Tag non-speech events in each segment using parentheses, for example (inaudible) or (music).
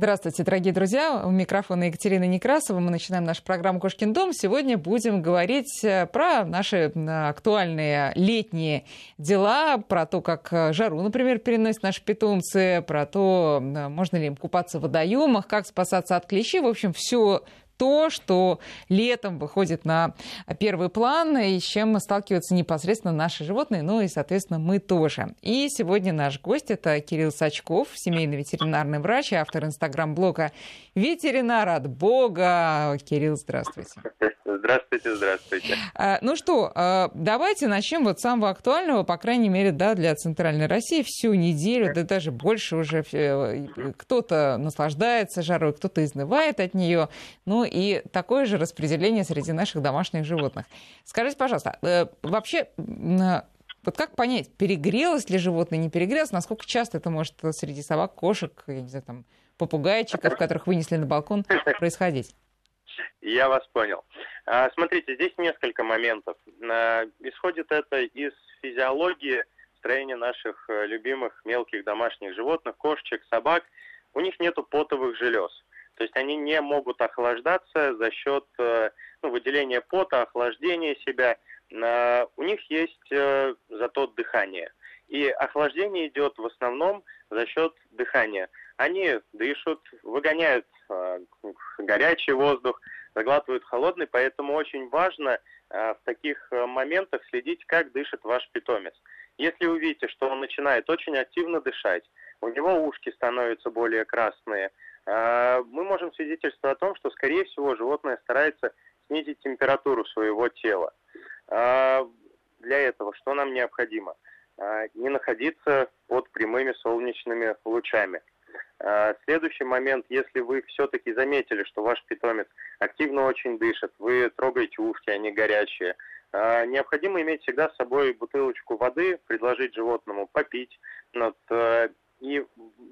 Здравствуйте, дорогие друзья. У микрофона Екатерина Некрасова. Мы начинаем нашу программу «Кошкин дом». Сегодня будем говорить э, про наши актуальные летние дела, про то, как э, жару, например, переносят наши питомцы, про то, можно ли им купаться в водоемах, как спасаться от клещей. В общем, все то, что летом выходит на первый план и с чем сталкиваются непосредственно наши животные, ну и, соответственно, мы тоже. И сегодня наш гость – это Кирилл Сачков, семейный ветеринарный врач и автор инстаграм-блога «Ветеринар от Бога». Кирилл, здравствуйте. Здравствуйте, здравствуйте. А, ну что, а, давайте начнем вот с самого актуального, по крайней мере, да, для Центральной России. Всю неделю, да даже больше уже э, кто-то наслаждается жарой, кто-то изнывает от нее. Ну и такое же распределение среди наших домашних животных. Скажите, пожалуйста, э, вообще вот как понять, перегрелось ли животное, не перегрелось, насколько часто это может среди собак, кошек, я не знаю, там, попугайчиков, которых вынесли на балкон, происходить? Я вас понял. А, смотрите, здесь несколько моментов. А, исходит это из физиологии строения наших э, любимых мелких домашних животных, кошечек, собак. У них нет потовых желез. То есть они не могут охлаждаться за счет э, ну, выделения пота, охлаждения себя. А, у них есть э, зато дыхание. И охлаждение идет в основном за счет дыхания. Они дышат, выгоняют горячий воздух, заглатывают холодный, поэтому очень важно э, в таких э, моментах следить, как дышит ваш питомец. Если вы видите, что он начинает очень активно дышать, у него ушки становятся более красные, э, мы можем свидетельствовать о том, что, скорее всего, животное старается снизить температуру своего тела. Для этого что нам необходимо? Не находиться под прямыми солнечными лучами. Следующий момент, если вы все-таки заметили, что ваш питомец активно очень дышит, вы трогаете ушки, они горячие, необходимо иметь всегда с собой бутылочку воды, предложить животному попить, вот, э, и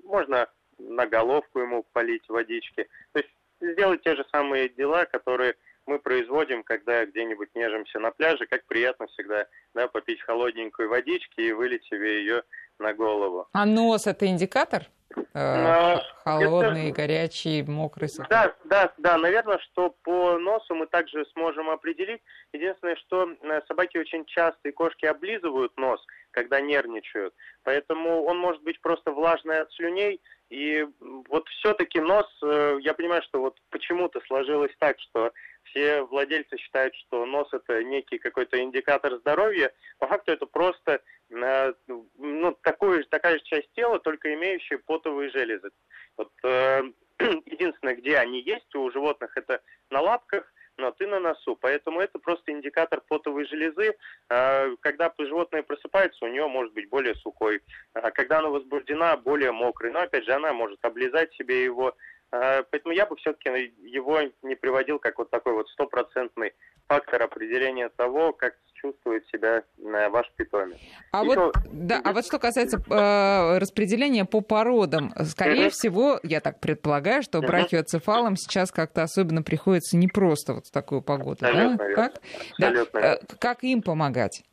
можно на головку ему полить водички. То есть сделать те же самые дела, которые мы производим, когда где-нибудь нежимся на пляже, как приятно всегда да, попить холодненькой водички и вылить себе ее на голову. А нос это индикатор? Э, холодный, это... горячий, мокрый, сухой. Да, да, да, наверное, что по носу мы также сможем определить. Единственное, что э, собаки очень часто и кошки облизывают нос, когда нервничают. Поэтому он может быть просто влажный от слюней. И вот все-таки нос, э, я понимаю, что вот почему-то сложилось так, что все владельцы считают, что нос это некий какой-то индикатор здоровья. По факту это просто э, ну, такой, такая же часть тела, только имеющая потовые железы. Вот, э, (clears throat) единственное, где они есть у животных, это на лапках, но ты на носу. Поэтому это просто индикатор потовой железы. Э, когда животное просыпается, у нее может быть более сухой. А когда она возбуждена, более мокрый. Но опять же, она может облизать себе его поэтому я бы все-таки его не приводил как вот такой вот стопроцентный фактор определения того, как чувствует себя э, ваш питомец. А, вот, да, а вот что касается э, распределения по породам, скорее uh-huh. всего, я так предполагаю, что uh-huh. брахиоцефалам сейчас как-то особенно приходится непросто вот в такую погоду. Абсолютно да? Верно. Как? Абсолютно да? Верно. Как им помогать?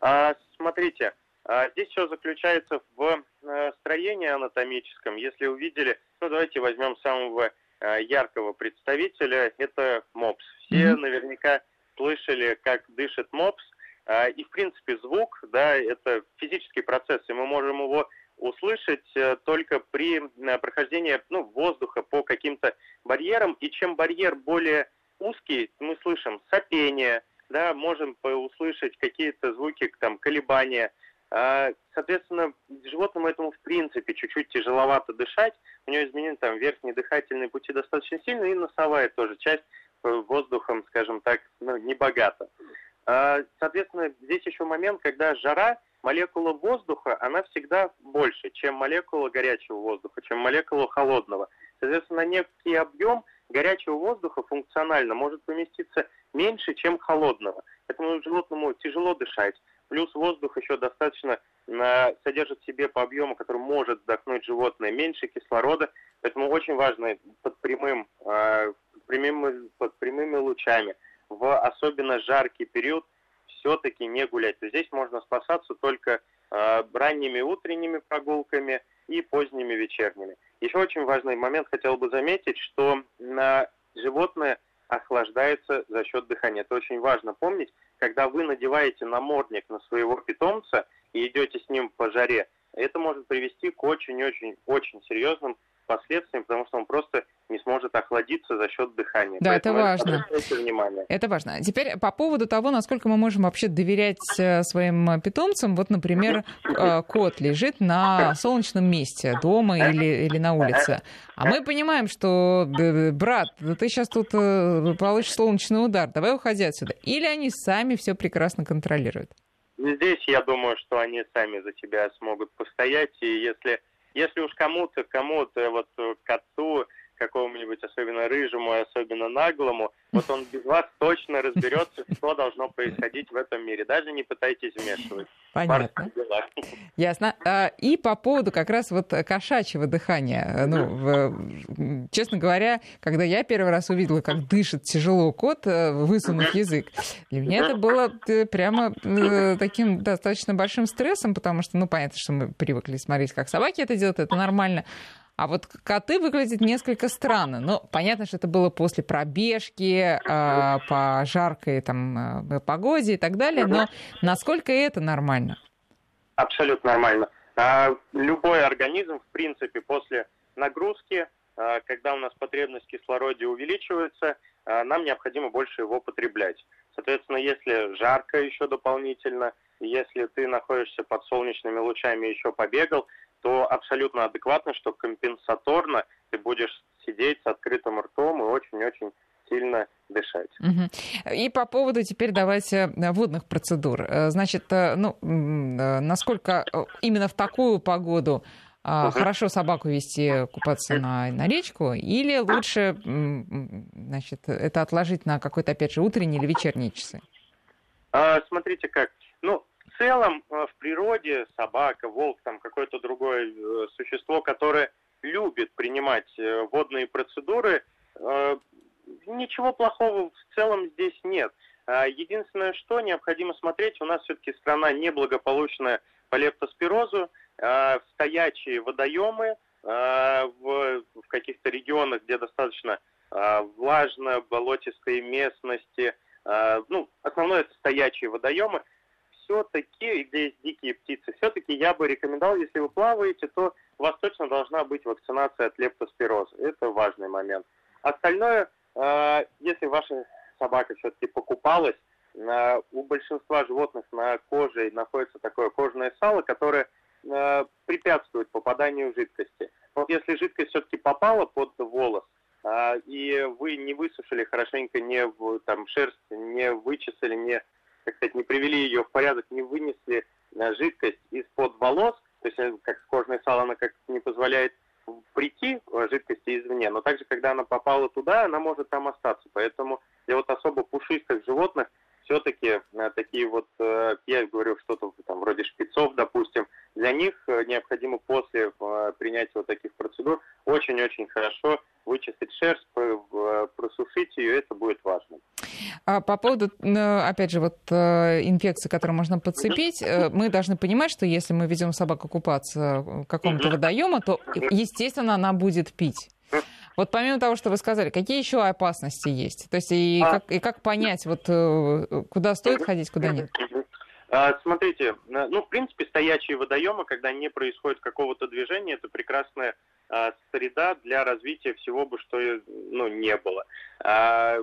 А, смотрите, здесь все заключается в э, строении анатомическом. Если увидели, ну давайте возьмем самого э, яркого представителя, это мопс. Все mm-hmm. наверняка слышали, как дышит мопс. А, и в принципе звук, да, это физический процесс, и мы можем его услышать э, только при прохождении ну, воздуха по каким-то барьерам. И чем барьер более узкий, мы слышим сопение, да, можем услышать какие-то звуки, там, колебания – а, соответственно, животному этому в принципе чуть-чуть тяжеловато дышать. У него изменены там верхние дыхательные пути достаточно сильно и носовая тоже часть э, воздухом, скажем так, ну, не богата. А, соответственно, здесь еще момент, когда жара, молекула воздуха, она всегда больше, чем молекула горячего воздуха, чем молекула холодного. Соответственно, некий объем горячего воздуха функционально может поместиться меньше, чем холодного. Поэтому животному тяжело дышать Плюс воздух еще достаточно содержит в себе по объему, который может вдохнуть животное, меньше кислорода. Поэтому очень важно под, прямым, э, прямыми, под прямыми лучами в особенно жаркий период все-таки не гулять. Здесь можно спасаться только э, ранними утренними прогулками и поздними вечерними. Еще очень важный момент хотел бы заметить, что животное охлаждается за счет дыхания. Это очень важно помнить, когда вы надеваете намордник на своего питомца и идете с ним по жаре, это может привести к очень-очень-очень серьезным последствиям, потому что он просто не сможет охладиться за счет дыхания. Да, Поэтому это важно. Внимание. Это важно. Теперь по поводу того, насколько мы можем вообще доверять э, своим питомцам. Вот, например, э, кот лежит на солнечном месте, дома или, или на улице. А мы понимаем, что, брат, ты сейчас тут э, получишь солнечный удар, давай уходи отсюда. Или они сами все прекрасно контролируют? Здесь я думаю, что они сами за тебя смогут постоять, и если если уж кому-то, кому-то, вот к отцу какому-нибудь особенно рыжему, особенно наглому, вот он без вас точно разберется, (laughs) что должно происходить в этом мире. Даже не пытайтесь вмешивать. Понятно. Ясно. А, и по поводу как раз вот кошачьего дыхания. Ну, честно говоря, когда я первый раз увидела, как дышит тяжело кот, э, высунув язык, для меня это было э, прямо таким достаточно большим стрессом, потому что, ну, понятно, что мы привыкли смотреть, как собаки это делают, это нормально. А вот коты выглядят несколько странно. Но ну, понятно, что это было после пробежки, э, по жаркой там, э, погоде и так далее. Но насколько это нормально? Абсолютно нормально. А, любой организм, в принципе, после нагрузки, а, когда у нас потребность в кислороде увеличивается, а, нам необходимо больше его потреблять. Соответственно, если жарко еще дополнительно, если ты находишься под солнечными лучами еще побегал, то абсолютно адекватно, что компенсаторно ты будешь сидеть с открытым ртом и очень-очень сильно дышать. И по поводу теперь давайте э, водных процедур. Э, значит, э, ну, насколько именно в такую погоду угу. хорошо собаку вести купаться на, на речку, или лучше значит, это отложить на какой-то, опять же, утренний или вечерние часы? А, смотрите как. Ну, в целом э, в природе собака, волк, там какое-то другое э, существо, которое любит принимать э, водные процедуры, ничего плохого в целом здесь нет. А единственное, что необходимо смотреть, у нас все-таки страна неблагополучная по лептоспирозу, стоячие водоемы в, каких-то регионах, где достаточно влажно, болотистые местности, ну, основное это стоячие водоемы, все-таки, где есть дикие птицы, все-таки я бы рекомендовал, если вы плаваете, то у вас точно должна быть вакцинация от лептоспироза. Это важный момент. Остальное, э, если ваша собака все-таки покупалась, э, у большинства животных на коже находится такое кожное сало, которое э, препятствует попаданию жидкости. Вот если жидкость все-таки попала под волос, и вы не высушили хорошенько, не там, шерсть, не вычесали, не так сказать, не привели ее в порядок, не вынесли э, жидкость из-под волос, то есть э, как кожное сало, она как не позволяет прийти э, жидкости извне, но также, когда она попала туда, она может там остаться. Поэтому для вот особо пушистых животных все-таки такие вот, я говорю, что-то там вроде шпицов, допустим, для них необходимо после принятия вот таких процедур очень-очень хорошо вычистить шерсть, просушить ее, это будет важно. А по поводу, ну, опять же, вот э, инфекции, которые можно подцепить, э, мы должны понимать, что если мы ведем собаку купаться в каком-то водоеме, то, естественно, она будет пить. Вот помимо того, что вы сказали, какие еще опасности есть? То есть и а. как, и как понять, вот э, куда стоит ходить, куда нет? А, смотрите, ну, в принципе, стоячие водоемы, когда не происходит какого-то движения, это прекрасная среда для развития всего бы, что ну, не было. А,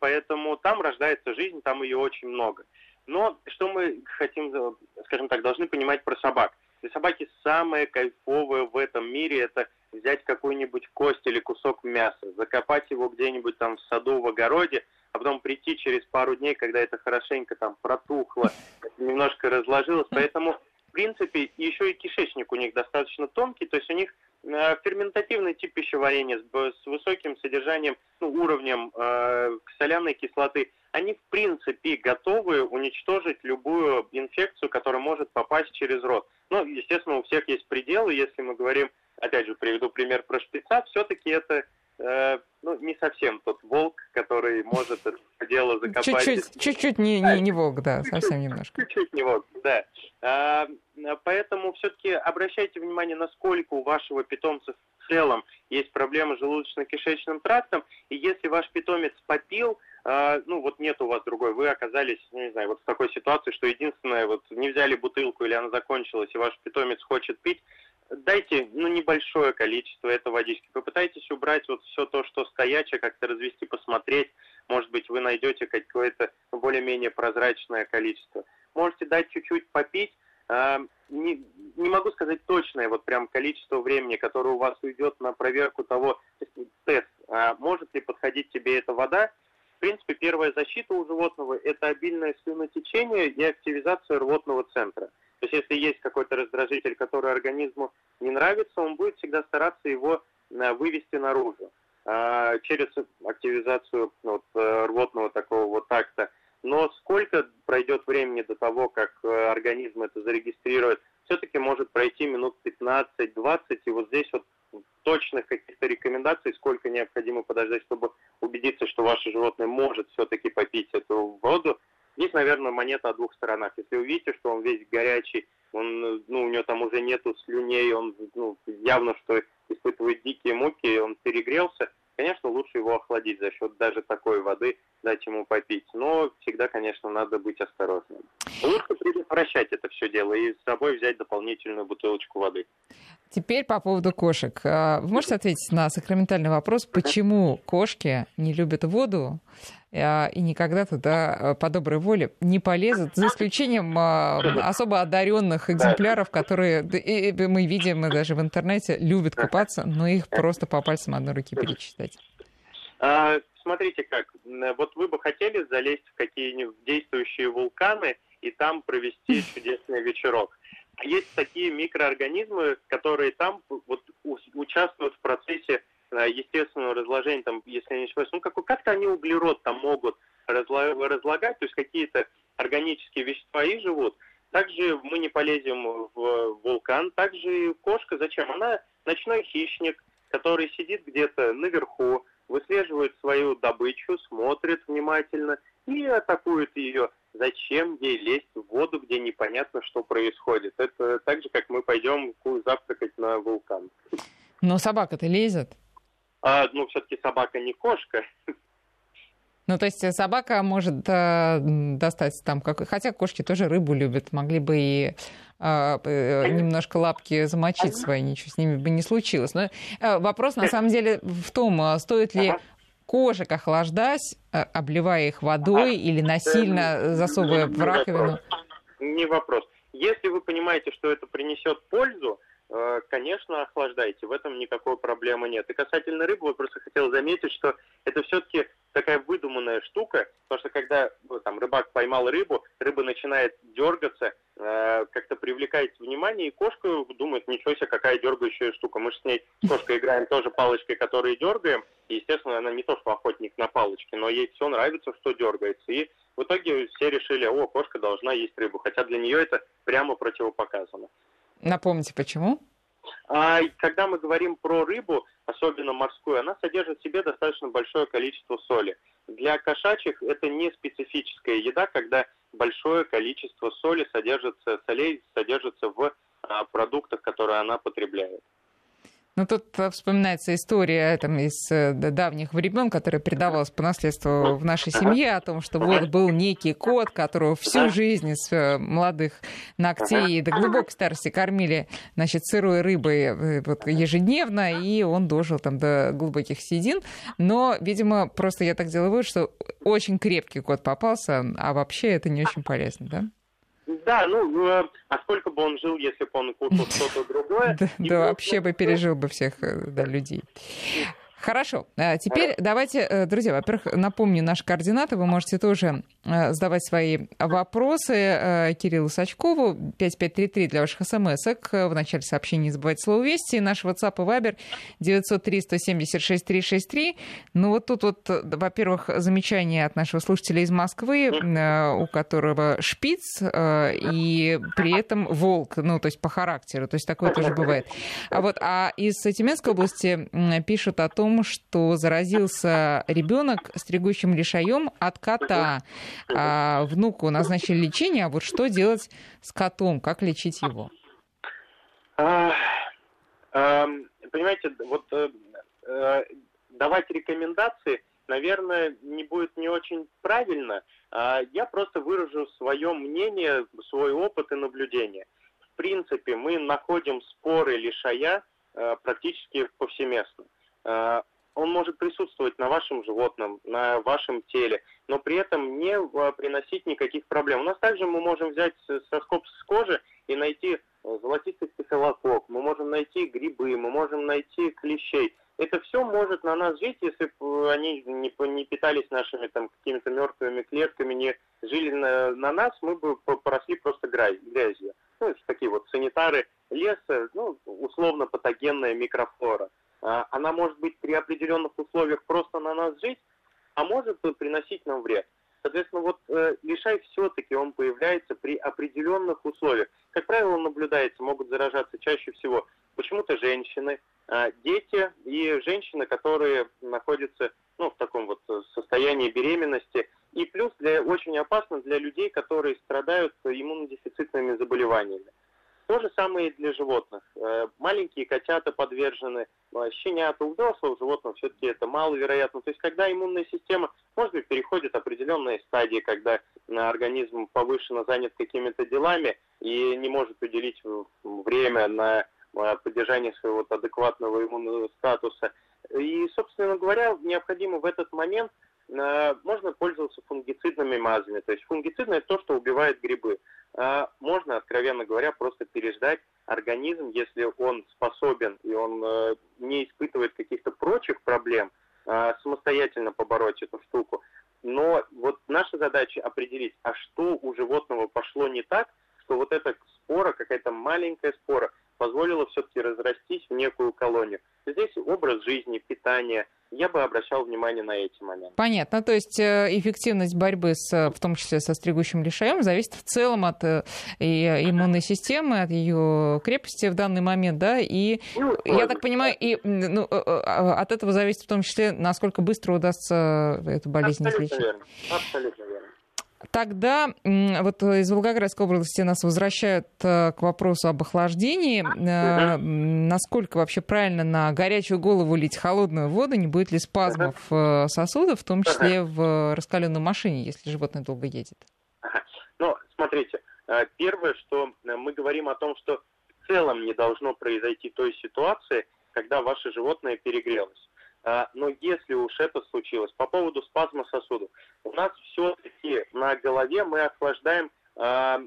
поэтому там рождается жизнь, там ее очень много. Но что мы хотим, скажем так, должны понимать про собак. Для собаки самое кайфовое в этом мире это взять какую-нибудь кость или кусок мяса, закопать его где-нибудь там в саду, в огороде, а потом прийти через пару дней, когда это хорошенько там протухло, немножко разложилось. Поэтому, в принципе, еще и кишечник у них достаточно тонкий, то есть у них ферментативный тип пищеварения с, с высоким содержанием, ну, уровнем э, соляной кислоты, они в принципе готовы уничтожить любую инфекцию, которая может попасть через рот. Ну, естественно, у всех есть пределы, если мы говорим, опять же, приведу пример про шпица, все-таки это э, ну, не совсем тот волк, который может это дело закопать. Чуть-чуть, чуть-чуть не, не, не волк, да, совсем немножко. Чуть-чуть не волк, да. А, поэтому все-таки обращайте внимание, насколько у вашего питомца целом есть проблемы с желудочно-кишечным трактом, и если ваш питомец попил, э, ну вот нет у вас другой, вы оказались, ну, не знаю, вот в такой ситуации, что единственное, вот не взяли бутылку или она закончилась, и ваш питомец хочет пить, дайте, ну, небольшое количество этой водички. Попытайтесь убрать вот все то, что стоячее, как-то развести, посмотреть. Может быть, вы найдете какое-то более-менее прозрачное количество. Можете дать чуть-чуть попить, не, не могу сказать точное вот прям количество времени, которое у вас уйдет на проверку того, тест, а может ли подходить тебе эта вода. В принципе, первая защита у животного – это обильное слюнотечение и активизация рвотного центра. То есть, если есть какой-то раздражитель, который организму не нравится, он будет всегда стараться его э, вывести наружу а, через активизацию ну, вот, э, рвотного такого вот такта. Но сколько пройдет времени до того, как э, организм это зарегистрирует, все-таки может пройти минут 15-20, и вот здесь вот точных каких-то рекомендаций, сколько необходимо подождать, чтобы убедиться, что ваше животное может все-таки попить эту воду, Здесь, наверное, монета о двух сторонах. Если увидите, что он весь горячий, он, ну, у него там уже нету слюней, он ну, явно, что испытывает дикие муки, он перегрелся, конечно, лучше его охладить за счет даже такой воды, дать ему попить. Но всегда, конечно, надо быть осторожным. Лучше предотвращать это все дело и с собой взять дополнительную бутылочку воды. Теперь по поводу кошек. А, вы можете ответить на сакраментальный вопрос, почему кошки не любят воду а, и никогда туда а, по доброй воле не полезут, за исключением особо одаренных экземпляров, которые мы видим даже в интернете, любят купаться, но их просто по пальцам одной руки перечитать. Смотрите как, вот вы бы хотели залезть в какие-нибудь действующие вулканы и там провести чудесный вечерок есть такие микроорганизмы, которые там вот участвуют в процессе э, естественного разложения, там, если я не ошибаюсь, ну как, как-то они углерод там могут разлагать, то есть какие-то органические вещества и живут. Также мы не полезем в вулкан, также кошка, зачем? Она ночной хищник, который сидит где-то наверху, выслеживает свою добычу, смотрит внимательно и атакует ее. Зачем ей лезть в воду, где непонятно, что происходит? Это так же, как мы пойдем завтракать на вулкан. Но собака-то лезет. А, ну, все-таки собака не кошка. (laughs) Ну, то есть собака может э, достать там, как... хотя кошки тоже рыбу любят, могли бы и э, э немножко лапки замочить свои, ничего с ними бы не случилось. Но э, вопрос на самом деле в том, а стоит ли кошек охлаждать, э, обливая их водой или насильно засовывая в раковину? Не вопрос. Если вы понимаете, что это принесет пользу, э, конечно, охлаждайте. В этом никакой проблемы нет. И касательно рыбы, я просто хотел заметить, что это все-таки такая выдуманная штука, потому что когда ну, там рыбак поймал рыбу, рыба начинает дергаться, э, как-то привлекает внимание, и кошка думает, ничего себе, какая дергающая штука. Мы же с ней, с кошкой играем тоже палочкой, которые дергаем, и, естественно, она не то, что охотник на палочке, но ей все нравится, что дергается. И в итоге все решили, о, кошка должна есть рыбу, хотя для нее это прямо противопоказано. Напомните, почему? А когда мы говорим про рыбу, особенно морскую, она содержит в себе достаточно большое количество соли. Для кошачьих это не специфическая еда, когда большое количество соли содержится, солей содержится в а, продуктах, которые она потребляет. Ну, тут э, вспоминается история там, из э, давних времен, которая передавалась по наследству в нашей семье, о том, что вот был некий кот, которого всю жизнь с э, молодых ногтей до глубокой старости кормили значит, сырой рыбой вот, ежедневно, и он дожил там до глубоких седин. Но, видимо, просто я так делаю вывод, что очень крепкий кот попался, а вообще это не очень полезно, да? Да, ну, э, а сколько бы он жил, если бы он кушал (laughs) что-то другое? Да, вообще бы пережил бы всех э, людей. Хорошо. А теперь давайте, э, друзья, во-первых, напомню наши координаты. Вы можете тоже э, задавать свои вопросы э, Кириллу Сачкову. 5533 для ваших смс -ок. В начале сообщения не забывайте слово «Вести». Наш WhatsApp и Viber 903-176-363. Ну вот тут вот, во-первых, замечание от нашего слушателя из Москвы, у которого шпиц и при этом волк, ну то есть по характеру. То есть такое тоже бывает. А вот а из Тюменской области пишут о том, том, что заразился ребенок стригущим лишаем от кота. А внуку назначили лечение, а вот что делать с котом, как лечить его? А, а, понимаете, вот э, давать рекомендации, наверное, не будет не очень правильно. Э, я просто выражу свое мнение, свой опыт и наблюдение. В принципе, мы находим споры лишая э, практически повсеместно. Э, он может присутствовать на вашем животном, на вашем теле, но при этом не э, приносить никаких проблем. У нас также мы можем взять соскоб с кожи и найти э, золотистый стафилококк, мы можем найти грибы, мы можем найти клещей. Это все может на нас жить, если бы они не, не питались нашими там какими-то мертвыми клетками, не жили на, на нас, мы бы поросли просто грязью. Ну, такие вот санитары леса, ну, условно патогенная микрофлора. А, она может быть при определенных условиях просто на нас жить, а может приносить нам вред. Соответственно, вот э, лишай все-таки он появляется при определенных условиях. Как правило, наблюдается, могут заражаться чаще всего почему-то женщины, э, дети и женщины, которые находятся ну, в таком вот состоянии беременности. И плюс для, очень опасно для людей, которые страдают иммунодефицитными заболеваниями. То же самое и для животных. Э, маленькие котята подвержены, э, щенята у взрослых животных все-таки это маловероятно. То есть когда иммунная система, может быть, переходит определенные стадии, когда организм повышенно занят какими-то делами и не может уделить время на э, поддержание своего адекватного иммунного статуса. И, собственно говоря, необходимо в этот момент можно пользоваться фунгицидными мазями. То есть фунгицидное – это то, что убивает грибы. А, можно, откровенно говоря, просто переждать организм, если он способен и он э, не испытывает каких-то прочих проблем, а, самостоятельно побороть эту штуку. Но вот наша задача определить, а что у животного пошло не так, что вот эта спора, какая-то маленькая спора, позволила все-таки разрастись в некую колонию. Здесь образ жизни, питание – я бы обращал внимание на эти моменты. Понятно. То есть э, эффективность борьбы, с, в том числе со стригущим лишаем, зависит в целом от э, и иммунной системы, от ее крепости в данный момент, да, и ну, я так понимаю, и ну, э, от этого зависит в том числе, насколько быстро удастся эту болезнь Абсолютно излечить. Верно. Абсолютно. Тогда вот из Волгоградской области нас возвращают э, к вопросу об охлаждении. Угу. Насколько вообще правильно на горячую голову лить холодную воду? Не будет ли спазмов сосудов, в том числе в раскаленной машине, если животное долго едет? Ну, смотрите, первое, что мы говорим о том, что в целом не должно произойти той ситуации, когда ваше животное перегрелось. А, но если уж это случилось, по поводу спазма сосудов, у нас все-таки на голове мы охлаждаем, а,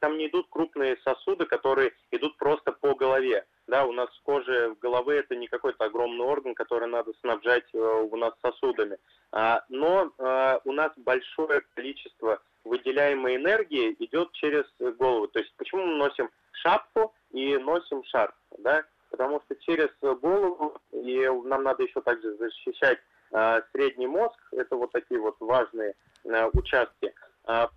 там не идут крупные сосуды, которые идут просто по голове. Да, у нас кожа головы это не какой-то огромный орган, который надо снабжать э, у нас сосудами. А, но у нас большое количество выделяемой энергии идет через голову. То есть почему мы носим шапку и носим шарф? Да? Потому что через голову, и нам надо еще также защищать э, средний мозг, это вот такие вот важные э, участки. А,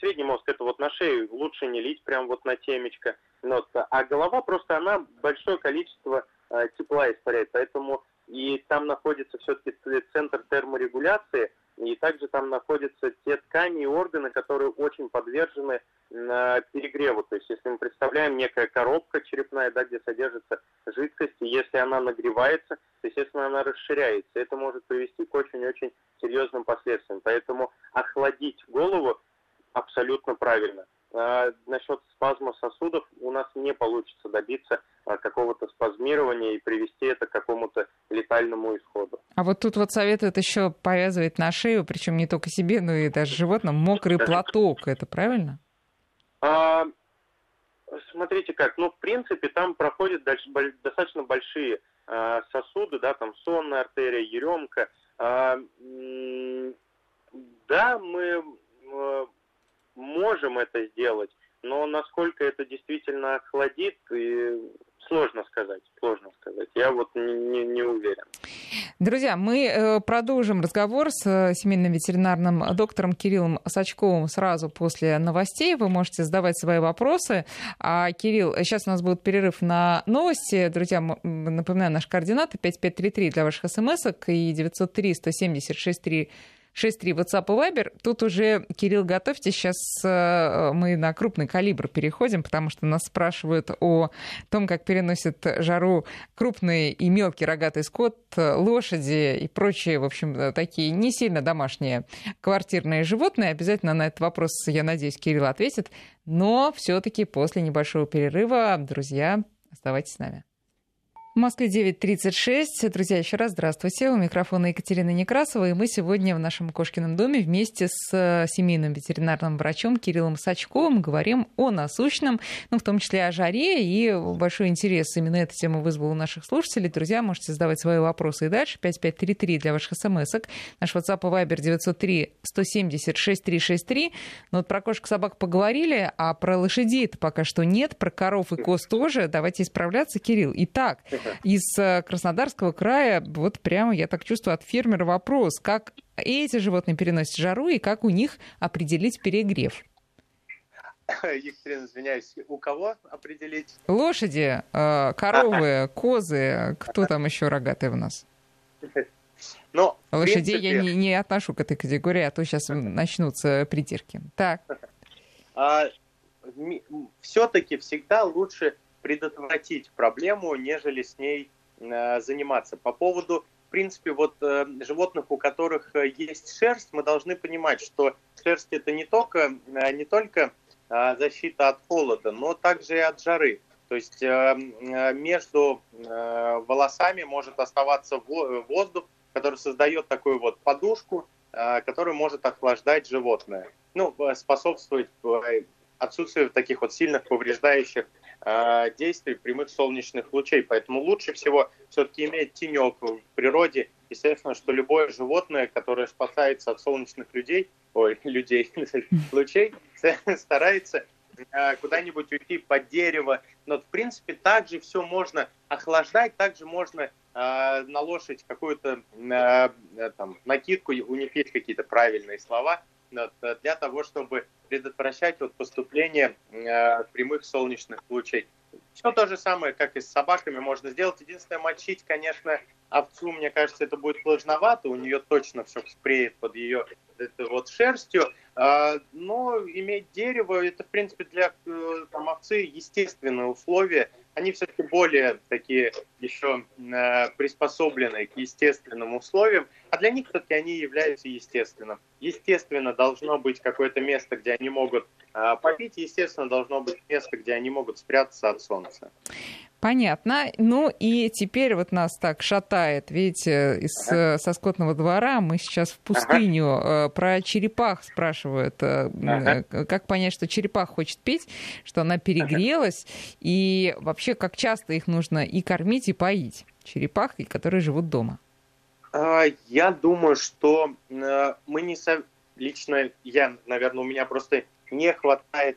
средний мозг это вот на шею лучше не лить прям вот на темечко, вот, а голова просто она большое количество э, тепла испаряет, поэтому и там находится все-таки центр терморегуляции, и также там находятся те ткани и органы, которые очень подвержены перегреву. То есть, если мы представляем некая коробка черепная, да, где содержится жидкость, и если она нагревается, то, естественно, она расширяется. Это может привести к очень-очень серьезным последствиям. Поэтому охладить голову абсолютно правильно. А насчет спазма сосудов у нас не получится добиться а, какого-то спазмирования и привести это к какому-то летальному исходу. А вот тут вот советуют еще повязывать на шею, причем не только себе, но и даже животным, мокрый платок. Это правильно? А, смотрите как, ну, в принципе, там проходят достаточно большие а, сосуды, да, там сонная артерия, еремка. А, да, мы можем это сделать, но насколько это действительно охладит, и Сложно сказать, сложно сказать. Я вот не, не, не уверен. Друзья, мы э, продолжим разговор с э, семейным ветеринарным доктором Кириллом Сачковым сразу после новостей. Вы можете задавать свои вопросы. А, Кирилл, сейчас у нас будет перерыв на новости. Друзья, напоминаю, наши координаты 5533 для ваших смс и 903 170 63 903 WhatsApp и Viber. Тут уже, Кирилл, готовьте, сейчас э, мы на крупный калибр переходим, потому что нас спрашивают о том, как переносят жару крупный и мелкий рогатый скот, лошади и прочие, в общем, такие не сильно домашние квартирные животные. Обязательно на этот вопрос, я надеюсь, Кирилл ответит. Но все-таки после небольшого перерыва, друзья, оставайтесь с нами. В Москве 9.36. Друзья, еще раз здравствуйте. У микрофона Екатерина Некрасова. И мы сегодня в нашем Кошкином доме вместе с э, семейным ветеринарным врачом Кириллом Сачковым говорим о насущном, ну, в том числе о жаре. И большой интерес именно эта тема вызвала у наших слушателей. Друзья, можете задавать свои вопросы и дальше. 5533 для ваших смс-ок. Наш WhatsApp и Viber 903 170 6363. Но вот про кошек собак поговорили, а про лошадей это пока что нет. Про коров и коз тоже. Давайте исправляться, Кирилл. Итак, из э, Краснодарского края, вот прямо, я так чувствую, от фермера вопрос, как эти животные переносят жару и как у них определить перегрев? Екатерина, извиняюсь, у кого определить? Лошади, э, коровы, (laughs) козы, кто там еще рогатый у нас? Но, Лошадей принципе... я не, не отношу к этой категории, а то сейчас начнутся придирки. Так. (laughs) А, все-таки всегда лучше предотвратить проблему, нежели с ней э, заниматься. По поводу, в принципе, вот э, животных, у которых э, есть шерсть, мы должны понимать, что шерсть это не только, не только защита от холода, но также и от жары. То есть между волосами может оставаться воздух, который создает такую вот подушку, который может охлаждать животное. Ну, способствовать отсутствию таких вот сильных повреждающих действий прямых солнечных лучей. Поэтому лучше всего все-таки иметь тенек в природе. Естественно, что любое животное, которое спасается от солнечных людей, ой, (laughs) людей, (laughs) лучей, (laughs) старается э, куда-нибудь уйти под дерево. Но, в принципе, также все можно охлаждать, также можно э, на какую-то э, там, накидку, у них есть какие-то правильные слова, для того, чтобы предотвращать вот поступление э, прямых солнечных лучей. Все то же самое, как и с собаками можно сделать. Единственное, мочить, конечно, овцу, мне кажется, это будет сложновато. У нее точно все спреет под ее это вот шерстью. А, но иметь дерево, это, в принципе, для э, там, овцы естественные условия они все-таки более такие еще э, приспособленные к естественным условиям, а для них все-таки они являются естественным. Естественно, должно быть какое-то место, где они могут э, попить, естественно, должно быть место, где они могут спрятаться от солнца. Понятно. Ну и теперь вот нас так шатает, видите, из, ага. Э, со скотного двора мы сейчас в пустыню. Ага. Э, про черепах спрашивают. Э, ага. Как понять, что черепах хочет пить, что она перегрелась, ага. и вообще как часто их нужно и кормить, и поить? Черепах, которые живут дома. А, я думаю, что мы не со... лично я, наверное, у меня просто не хватает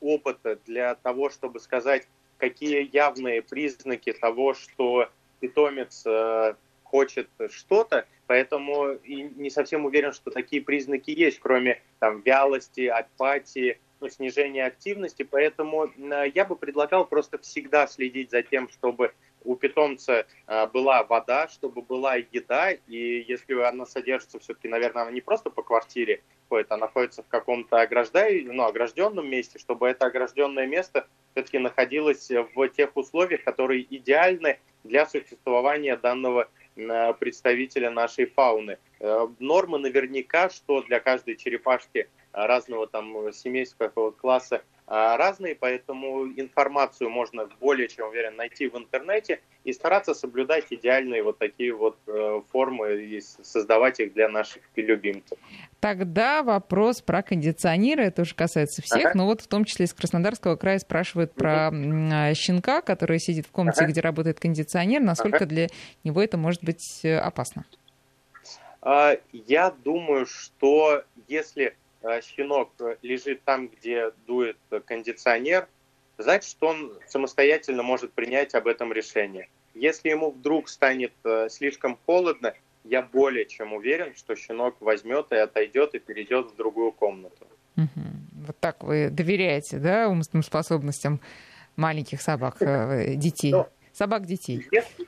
опыта для того, чтобы сказать, какие явные признаки того, что питомец э, хочет что-то, поэтому и не совсем уверен, что такие признаки есть, кроме там вялости, апатии, ну, снижения активности, поэтому э, я бы предлагал просто всегда следить за тем, чтобы у питомца э, была вода, чтобы была еда, и если она содержится все-таки, наверное, она не просто по квартире ходит, а находится в каком-то ограждай, ну, огражденном месте, чтобы это огражденное место все-таки находилась в тех условиях, которые идеальны для существования данного э, представителя нашей фауны. Э, нормы наверняка, что для каждой черепашки разного там семейства класса разные, поэтому информацию можно более чем уверен найти в интернете и стараться соблюдать идеальные вот такие вот э, формы и создавать их для наших любимцев. Тогда вопрос про кондиционеры, это уже касается всех, ага. но вот в том числе из Краснодарского края спрашивают про а, щенка, который сидит в комнате, ага. где работает кондиционер, насколько ага. для него это может быть э, опасно? А, я думаю, что если щенок лежит там, где дует кондиционер, значит, что он самостоятельно может принять об этом решение. Если ему вдруг станет э, слишком холодно, я более чем уверен, что щенок возьмет и отойдет и перейдет в другую комнату. Вот так вы доверяете, да, умственным способностям маленьких собак, э, детей, ну, собак детей? Если,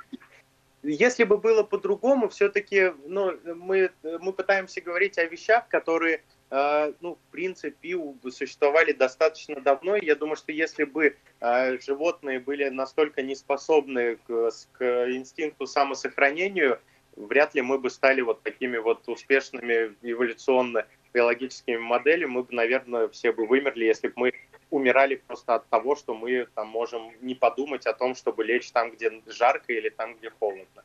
если бы было по-другому, все-таки ну, мы, мы пытаемся говорить о вещах, которые э, ну, в принципе, существовали достаточно давно. Я думаю, что если бы э, животные были настолько неспособны к, к инстинкту самосохранению, вряд ли мы бы стали вот такими вот успешными эволюционно биологическими моделями, мы бы, наверное, все бы вымерли, если бы мы умирали просто от того, что мы там можем не подумать о том, чтобы лечь там, где жарко или там, где холодно.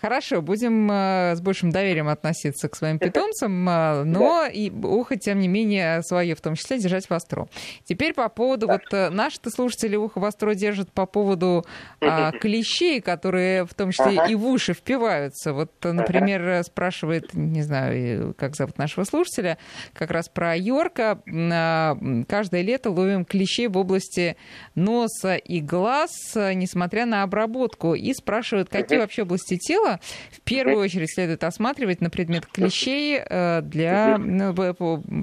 Хорошо, будем э, с большим доверием относиться к своим питомцам, э, но и ухо, тем не менее, свое в том числе держать востро. Теперь по поводу, вот э, наши-то слушатели ухо востро держат по поводу э, клещей, которые в том числе и в уши впиваются. Вот, например, спрашивает, не знаю, как зовут нашего слушателя, как раз про Йорка. Э, каждое лето ловим клещей в области носа и глаз, несмотря на обработку. И спрашивают, какие вообще области тела тела в первую очередь следует осматривать на предмет клещей э, для, ну,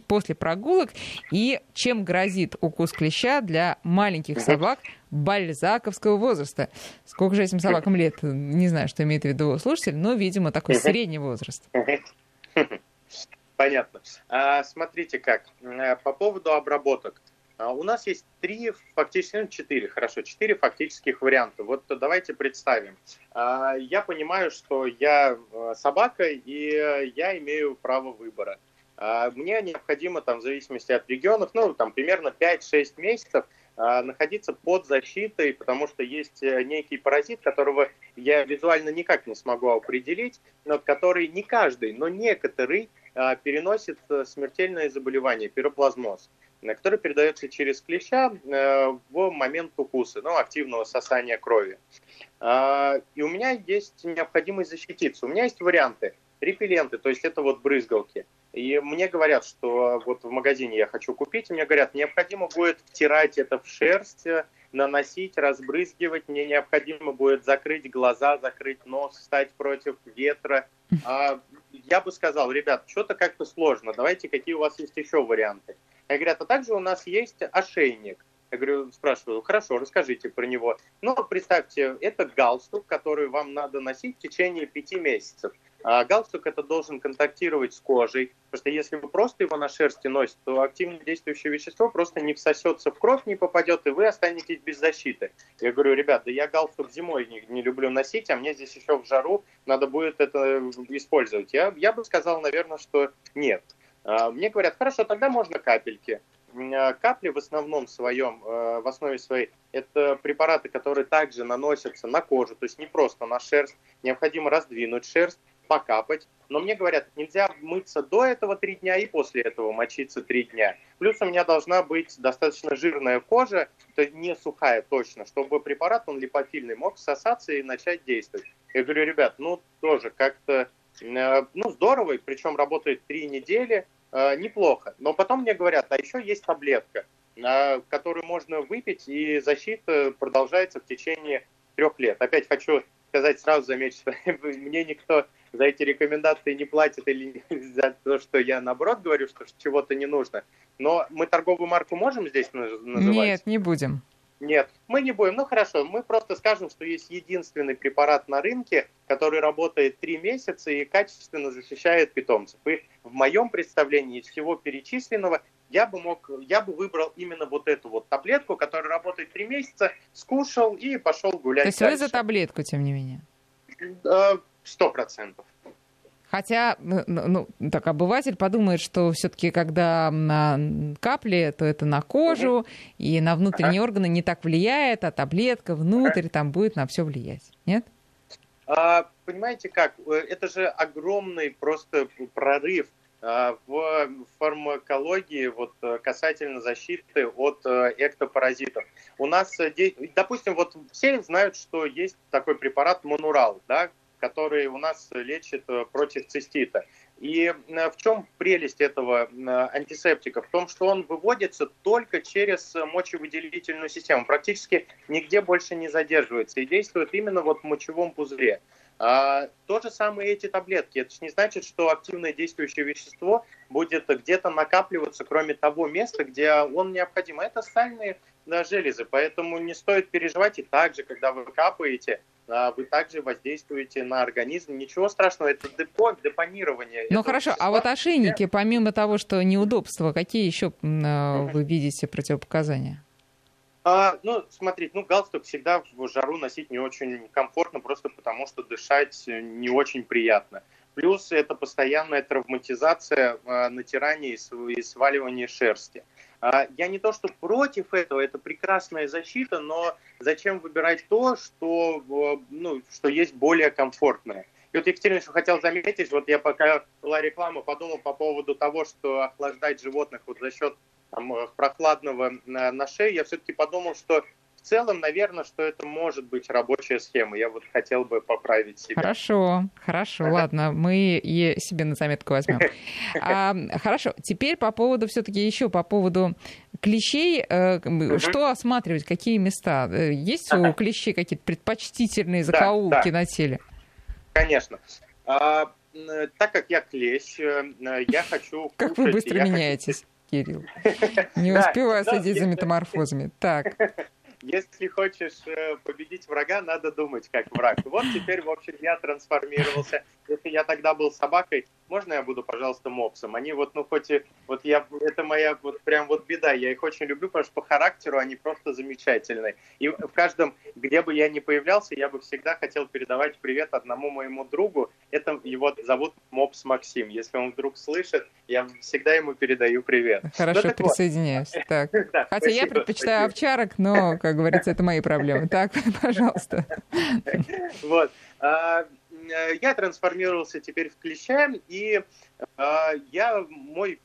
после прогулок и чем грозит укус клеща для маленьких собак бальзаковского возраста. Сколько же этим собакам лет? Не знаю, что имеет в виду слушатель, но, видимо, такой средний возраст. (laughs) Понятно. А, смотрите как. Э, по поводу обработок. А, у нас есть три, фактически, ну, четыре, хорошо, четыре фактических варианта. Вот давайте представим. А, я понимаю, что я э, собака, и я имею право выбора. А, мне необходимо, там, в зависимости от регионов, ну, там, примерно 5-6 месяцев находиться под защитой, потому что есть э, некий паразит, которого я визуально никак не смогу определить, но который не каждый, но некоторый переносит э, смертельное заболевание, пироплазмоз который передается через клеща э, в момент укуса, ну, активного сосания крови. А, и у меня есть необходимость защититься. У меня есть варианты. Репелленты, то есть это вот брызгалки. И мне говорят, что вот в магазине я хочу купить, и мне говорят, необходимо будет втирать это в шерсть, наносить, разбрызгивать, мне необходимо будет закрыть глаза, закрыть нос, встать против ветра. А я бы сказал, ребят, что-то как-то сложно, давайте какие у вас есть еще варианты. Я говорят, а также у нас есть ошейник. Я говорю, спрашиваю, хорошо, расскажите про него. Ну, представьте, это галстук, который вам надо носить в течение пяти месяцев. А галстук это должен контактировать с кожей, потому что если вы просто его на шерсти носите, то активно действующее вещество просто не всосется в кровь, не попадет, и вы останетесь без защиты. Я говорю, ребят, да я галстук зимой не, не люблю носить, а мне здесь еще в жару надо будет это использовать. Я, я бы сказал, наверное, что нет. А, мне говорят, хорошо, тогда можно капельки. А, капли в основном своем, э, в основе своей, это препараты, которые также наносятся на кожу, то есть не просто на шерсть. Необходимо раздвинуть шерсть, покапать. Но мне говорят, нельзя мыться до этого три дня и после этого мочиться три дня. Плюс у меня должна быть достаточно жирная кожа, то есть не сухая точно, чтобы препарат, он липофильный, мог всосаться и начать действовать. Я говорю, ребят, ну тоже как-то, э, ну здорово, причем работает три недели, неплохо. Но потом мне говорят, а еще есть таблетка, э, которую можно выпить, и защита продолжается в течение трех лет. Опять хочу сказать сразу, заметить, что (laughs) мне никто за эти рекомендации не платит или (laughs) за то, что я наоборот говорю, что чего-то не нужно. Но мы торговую марку можем здесь называть? Нет, не будем. Нет, мы не будем. Ну хорошо, мы просто скажем, что есть единственный препарат на рынке, который работает три месяца и качественно защищает питомцев. И в моем представлении из всего перечисленного я бы мог, я бы выбрал именно вот эту вот таблетку, которая работает три месяца, скушал и пошел гулять. То есть дальше. вы за таблетку, тем не менее? Сто процентов. Хотя, ну, ну, так, обыватель подумает, что все-таки, когда на капли, то это на кожу угу. и на внутренние ага. органы не так влияет, а таблетка внутрь ага. там будет на все влиять. Нет? А, понимаете как? Э, это же огромный просто прорыв а, в фармакологии вот, э, касательно защиты от э, эктопаразитов. У нас, допустим, вот все знают, что есть такой препарат Монурал, да, который у нас лечит э, против цистита. И э, в чем прелесть этого э, антисептика? В том, что он выводится только через мочевыделительную систему, практически нигде больше не задерживается и действует именно вот в мочевом пузыре. А, то же самое эти таблетки. Это же не значит, что активное действующее вещество будет где-то накапливаться, кроме того места, где он необходим. Это сальные да, железы, поэтому не стоит переживать. И также, когда вы капаете, вы также воздействуете на организм. Ничего страшного, это депо, депонирование. Ну хорошо, вещества. а вот ошейники, помимо того, что неудобства, какие еще вы видите противопоказания? А, ну, смотрите, ну, галстук всегда в жару носить не очень комфортно, просто потому что дышать не очень приятно. Плюс это постоянная травматизация, а, натирание и сваливание шерсти. А, я не то, что против этого, это прекрасная защита, но зачем выбирать то, что, ну, что есть более комфортное? И вот, Екатерина, что хотел заметить, вот я пока была реклама, подумал по поводу того, что охлаждать животных вот за счет там, э, прохладного на, на шее, я все-таки подумал, что целом, наверное, что это может быть рабочая схема. Я вот хотел бы поправить себя. Хорошо, хорошо, ладно, мы и себе на заметку возьмем. (laughs) А, хорошо, теперь по поводу все-таки еще по поводу клещей, э, что осматривать, какие места? Э, есть у клещей какие-то предпочтительные закоулки на теле? Конечно. А, так как я клещ, я хочу (laughs) Как вы быстро меняетесь? Кирилл. (laughs) Не успеваю следить за метаморфозами. Так. Если хочешь э, победить врага, надо думать как враг. Вот теперь, в общем, я трансформировался. Если я тогда был собакой, можно я буду, пожалуйста, мопсом? Они вот, ну, хоть и, вот я, это моя вот прям вот беда, я их очень люблю, потому что по характеру они просто замечательные. И в каждом, где бы я ни появлялся, я бы всегда хотел передавать привет одному моему другу. Это его зовут Мопс Максим. Если он вдруг слышит, я всегда ему передаю привет. Хорошо, ну, присоединяюсь. Вот. Так. (laughs) да, Хотя спасибо, я предпочитаю спасибо. овчарок, но, как говорится, это мои проблемы. Так, (laughs) пожалуйста. Вот. А, Э, я трансформировался теперь в клеща, и э, я, мой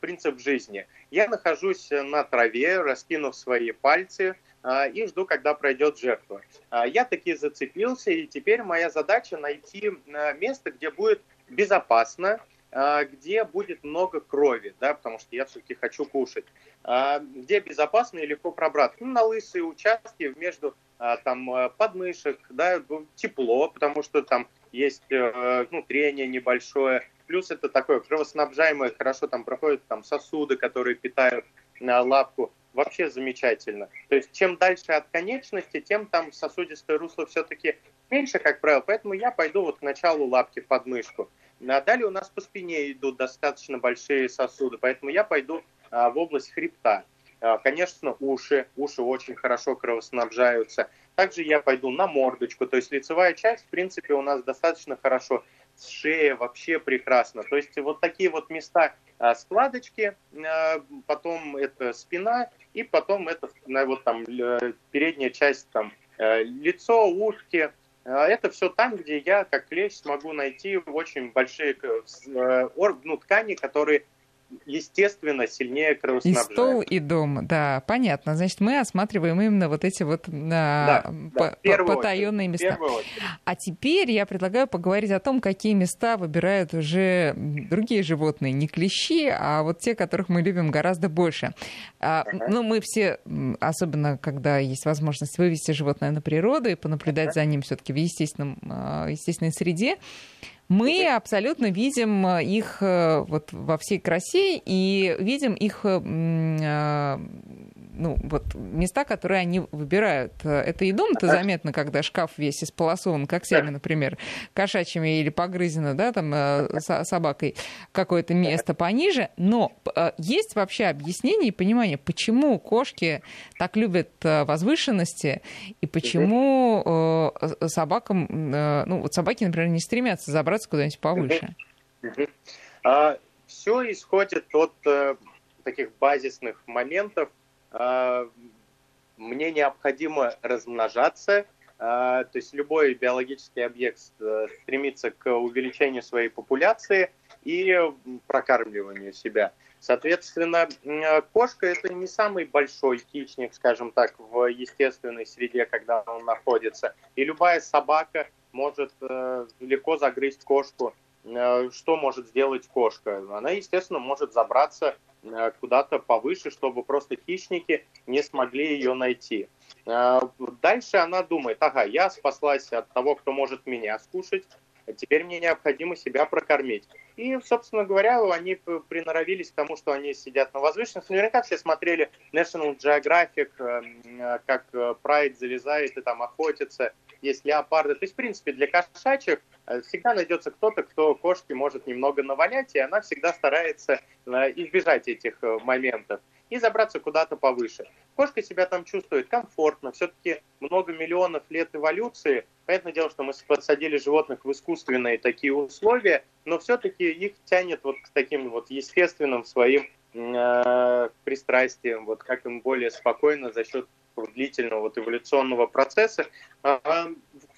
принцип жизни. Я нахожусь на траве, раскинув свои пальцы, э, и жду, когда пройдет жертва. Я таки зацепился, и теперь моя задача найти место, где будет безопасно, где будет много крови, да, потому что я все-таки хочу кушать, где безопасно и легко пробраться. Ну, на лысые участки между там подмышек, да, тепло, потому что там есть э, ну, трение небольшое. Плюс это такое кровоснабжаемое, хорошо там проходят там сосуды, которые питают на лапку. Вообще замечательно. То есть чем дальше от конечности, тем там сосудистое русло все-таки меньше, как правило. Поэтому я пойду вот к началу лапки в подмышку. А далее у нас по спине идут достаточно большие сосуды, поэтому я пойду а, в область хребта. А, конечно, уши. Уши очень хорошо кровоснабжаются. Также я пойду на мордочку, то есть лицевая часть, в принципе, у нас достаточно хорошо. Шея вообще прекрасно. То есть вот такие вот места а, складочки, потом это спина, и потом это вот там передняя часть, там э, лицо, ушки. А, это все там, где я, как клещ, смогу найти очень большие э, ну, ткани, которые естественно, сильнее кровоснабжают. И стол, и дом, да, понятно. Значит, мы осматриваем именно вот эти вот да, да, потаенные места. А теперь я предлагаю поговорить о том, какие места выбирают уже другие животные, не клещи, а вот те, которых мы любим гораздо больше. Uh-huh. Ну, мы все, особенно когда есть возможность вывести животное на природу и понаблюдать uh-huh. за ним все-таки в естественном, а, естественной среде, мы абсолютно видим э, их э, вот во всей красе и видим их э, ну, вот места, которые они выбирают. Это и дом-то заметно, когда шкаф весь исполосован когтями, например, кошачьими или погрызено, да, там, э, собакой какое-то место пониже. Но э, есть вообще объяснение и понимание, почему кошки так любят э, возвышенности и почему собакам, ну, вот собаки, например, не стремятся забраться куда-нибудь повыше. А, Все исходит от таких базисных моментов, мне необходимо размножаться, а, то есть любой биологический объект э, стремится к увеличению своей популяции и прокармливанию себя. Соответственно, кошка это не самый большой хищник, скажем так, в естественной среде, когда он находится. И любая собака может э, легко загрызть кошку. Э, что может сделать кошка? Она, естественно, может забраться куда-то повыше, чтобы просто хищники не смогли ее найти. Э, дальше она думает, ага, я спаслась от того, кто может меня скушать, теперь мне необходимо себя прокормить. И, собственно говоря, они приноровились к тому, что они сидят на возвышенности. Наверняка все смотрели National Geographic, э, как Прайд залезает и там охотится. есть леопарды. То есть, в принципе, для кошачьих э, всегда найдется кто-то, кто кошке может немного навалять, и она всегда старается э, избежать этих э, моментов и забраться куда-то повыше. Кошка себя там чувствует комфортно, все-таки много миллионов лет эволюции. Понятное дело, что мы подсадили животных в искусственные такие условия, но все-таки их тянет вот к таким вот естественным своим э, пристрастиям, вот как им более спокойно за счет длительного вот эволюционного процесса. А,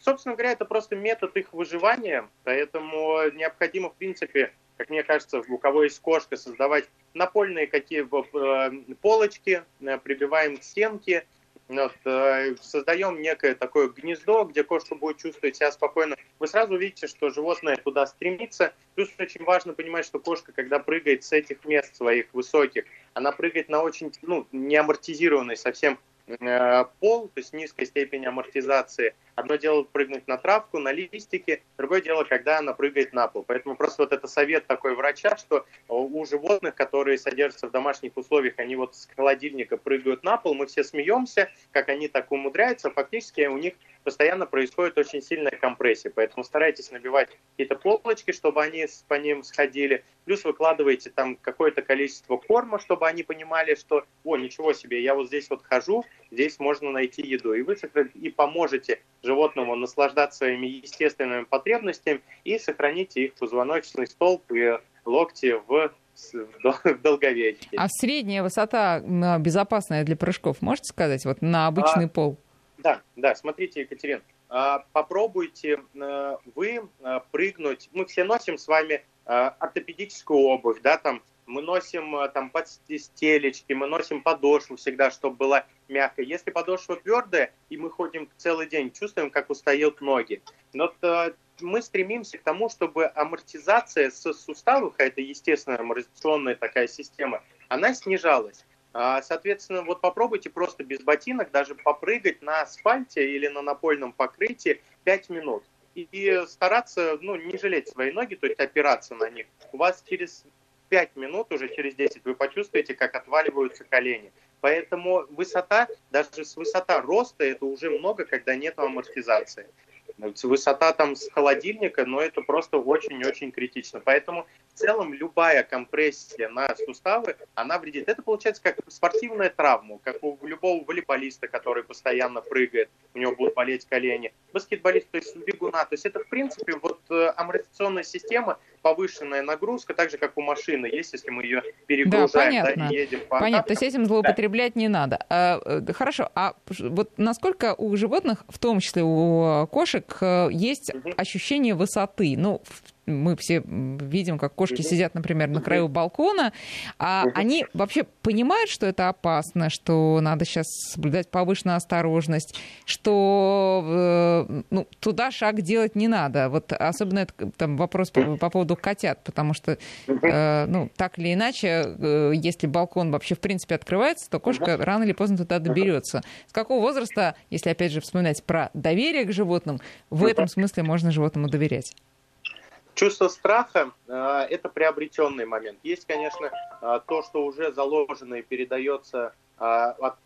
собственно говоря, это просто метод их выживания, поэтому необходимо, в принципе, как мне кажется, у кого есть кошка, создавать напольные какие э, полочки, э, прибиваем к стенке, вот, э, создаем некое такое гнездо, где кошка будет чувствовать себя спокойно. Вы сразу увидите, что животное туда стремится. Плюс очень важно понимать, что кошка, когда прыгает с этих мест своих высоких, она прыгает на очень ну, не амортизированный совсем Э, пол, то есть низкая степень амортизации. Одно дело прыгнуть на травку, на листики, другое дело, когда она прыгает на пол. Поэтому просто вот это совет такой врача, что у животных, которые содержатся в домашних условиях, они вот с холодильника прыгают на пол, мы все смеемся, как они так умудряются, фактически у них постоянно происходит очень сильная компрессия. Поэтому старайтесь набивать какие-то полочки, чтобы они по ним сходили. Плюс выкладываете там какое-то количество корма, чтобы они понимали, что, о, ничего себе, я вот здесь вот хожу, здесь можно найти еду. И вы и поможете животному наслаждаться своими естественными потребностями и сохраните их позвоночный столб и локти в (laughs) в долговечке. А средняя высота безопасная для прыжков, можете сказать, вот на обычный а, пол? Да, да, смотрите, Екатерина, а, попробуйте вы прыгнуть. Мы все носим с вами ортопедическую обувь, да, там мы носим там подстелечки, мы носим подошву всегда, чтобы было мягко. Если подошва твердая, и мы ходим целый день, чувствуем, как устают ноги. Но мы стремимся к тому, чтобы амортизация с суставов, а это естественная амортизационная такая система, она снижалась. А, соответственно, вот попробуйте просто без ботинок даже попрыгать на асфальте или на напольном покрытии 5 минут. И стараться, ну, не жалеть свои ноги, то есть опираться на них. У вас через 5 минут, уже через 10, вы почувствуете, как отваливаются колени. Поэтому высота, даже с высота роста, это уже много, когда нет амортизации. Высота там с холодильника, но это просто очень-очень критично. Поэтому целом любая компрессия на суставы, она вредит. Это получается как спортивная травма, как у любого волейболиста, который постоянно прыгает, у него будут болеть колени. Баскетболист, то есть бегуна. То есть это, в принципе, вот э, амортизационная система, повышенная нагрузка, так же, как у машины есть, если мы ее перегружаем да, понятно. Да, и едем по Понятно, то есть этим злоупотреблять да. не надо. А, э, хорошо, а вот насколько у животных, в том числе у кошек, э, есть угу. ощущение высоты? Ну, мы все видим, как кошки сидят, например, на краю балкона, а они вообще понимают, что это опасно, что надо сейчас соблюдать повышенную осторожность, что э, ну, туда шаг делать не надо. Вот особенно это там вопрос по, по поводу котят, потому что, э, ну, так или иначе, э, если балкон вообще в принципе открывается, то кошка рано или поздно туда доберется. С какого возраста, если опять же вспоминать про доверие к животным, в этом смысле можно животному доверять? Чувство страха э, – это приобретенный момент. Есть, конечно, э, то, что уже заложено и передается э, от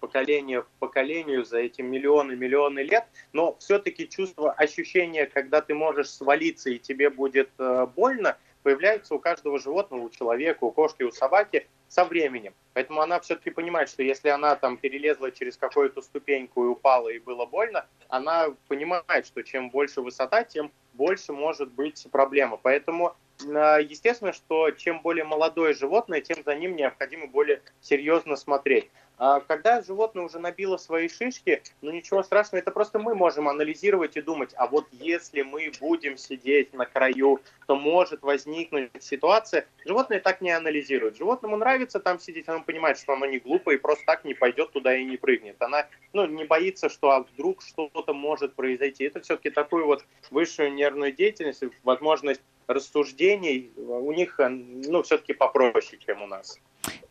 поколения к поколению за эти миллионы, миллионы лет, но все-таки чувство, ощущение, когда ты можешь свалиться и тебе будет больно, появляется у каждого животного, у человека, у кошки, у собаки со временем. Поэтому она все-таки понимает, что если она там перелезла через какую-то ступеньку и упала, и было больно, она понимает, что чем больше высота, тем больше может быть проблема. Поэтому а, естественно, что чем более молодое животное, тем за ним необходимо более серьезно смотреть. А когда животное уже набило свои шишки, ну ничего страшного, это просто мы можем анализировать и думать, а вот если мы будем сидеть на краю, то может возникнуть ситуация. Животное так не анализирует. Животному нравится там сидеть, оно понимает, что оно не глупо и просто так не пойдет туда и не прыгнет. Она ну, не боится, что а вдруг что-то может произойти. Это все-таки такую вот высшую нервную деятельность, возможность рассуждений у них ну, все-таки попроще, чем у нас.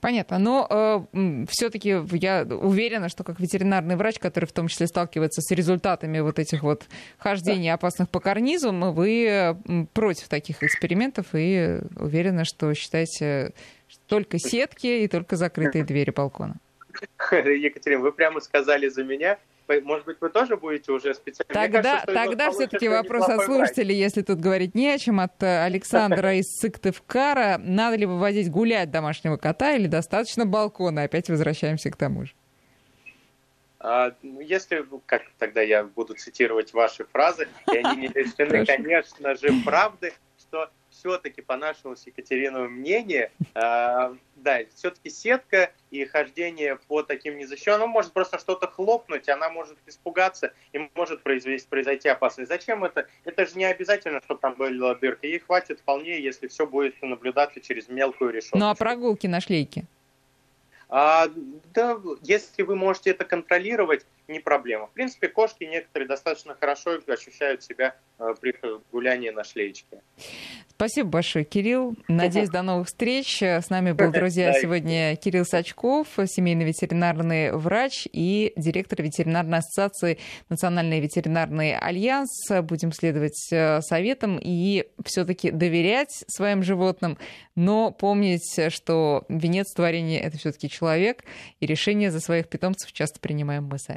Понятно, но э, все-таки я уверена, что как ветеринарный врач, который в том числе сталкивается с результатами вот этих вот хождений да. опасных по карнизу, вы против таких экспериментов и уверена, что считаете только сетки и только закрытые двери балкона. (laughs) Екатерина, вы прямо сказали за меня, может быть, вы тоже будете уже специально? Тогда, кажется, тогда все-таки вопрос от слушателей, если тут говорить не о чем, от э, Александра (laughs) из Сыктывкара. Надо ли выводить гулять домашнего кота или достаточно балкона? Опять возвращаемся к тому же. А, ну, если, как тогда я буду цитировать ваши фразы, и они не лишены, (laughs) конечно же, правды, что все-таки, по нашему с Екатеринову мнению, э, да, все-таки сетка и хождение по таким незащищенным, может просто что-то хлопнуть, она может испугаться и может произвести, произойти опасность. Зачем это? Это же не обязательно, чтобы там была дырка. Ей хватит вполне, если все будет наблюдаться через мелкую решетку. Ну а прогулки на шлейке? А, да, если вы можете это контролировать, не проблема. В принципе, кошки некоторые достаточно хорошо ощущают себя э, при гулянии на шлеечке. Спасибо большое, Кирилл. Надеюсь, до новых встреч. С нами был, (laughs) друзья, сегодня Кирилл Сачков, семейный ветеринарный врач и директор ветеринарной ассоциации Национальный ветеринарный альянс. Будем следовать э, советам и все-таки доверять своим животным, но помнить, что венец творения — это все-таки человек, и решения за своих питомцев часто принимаем мы сами.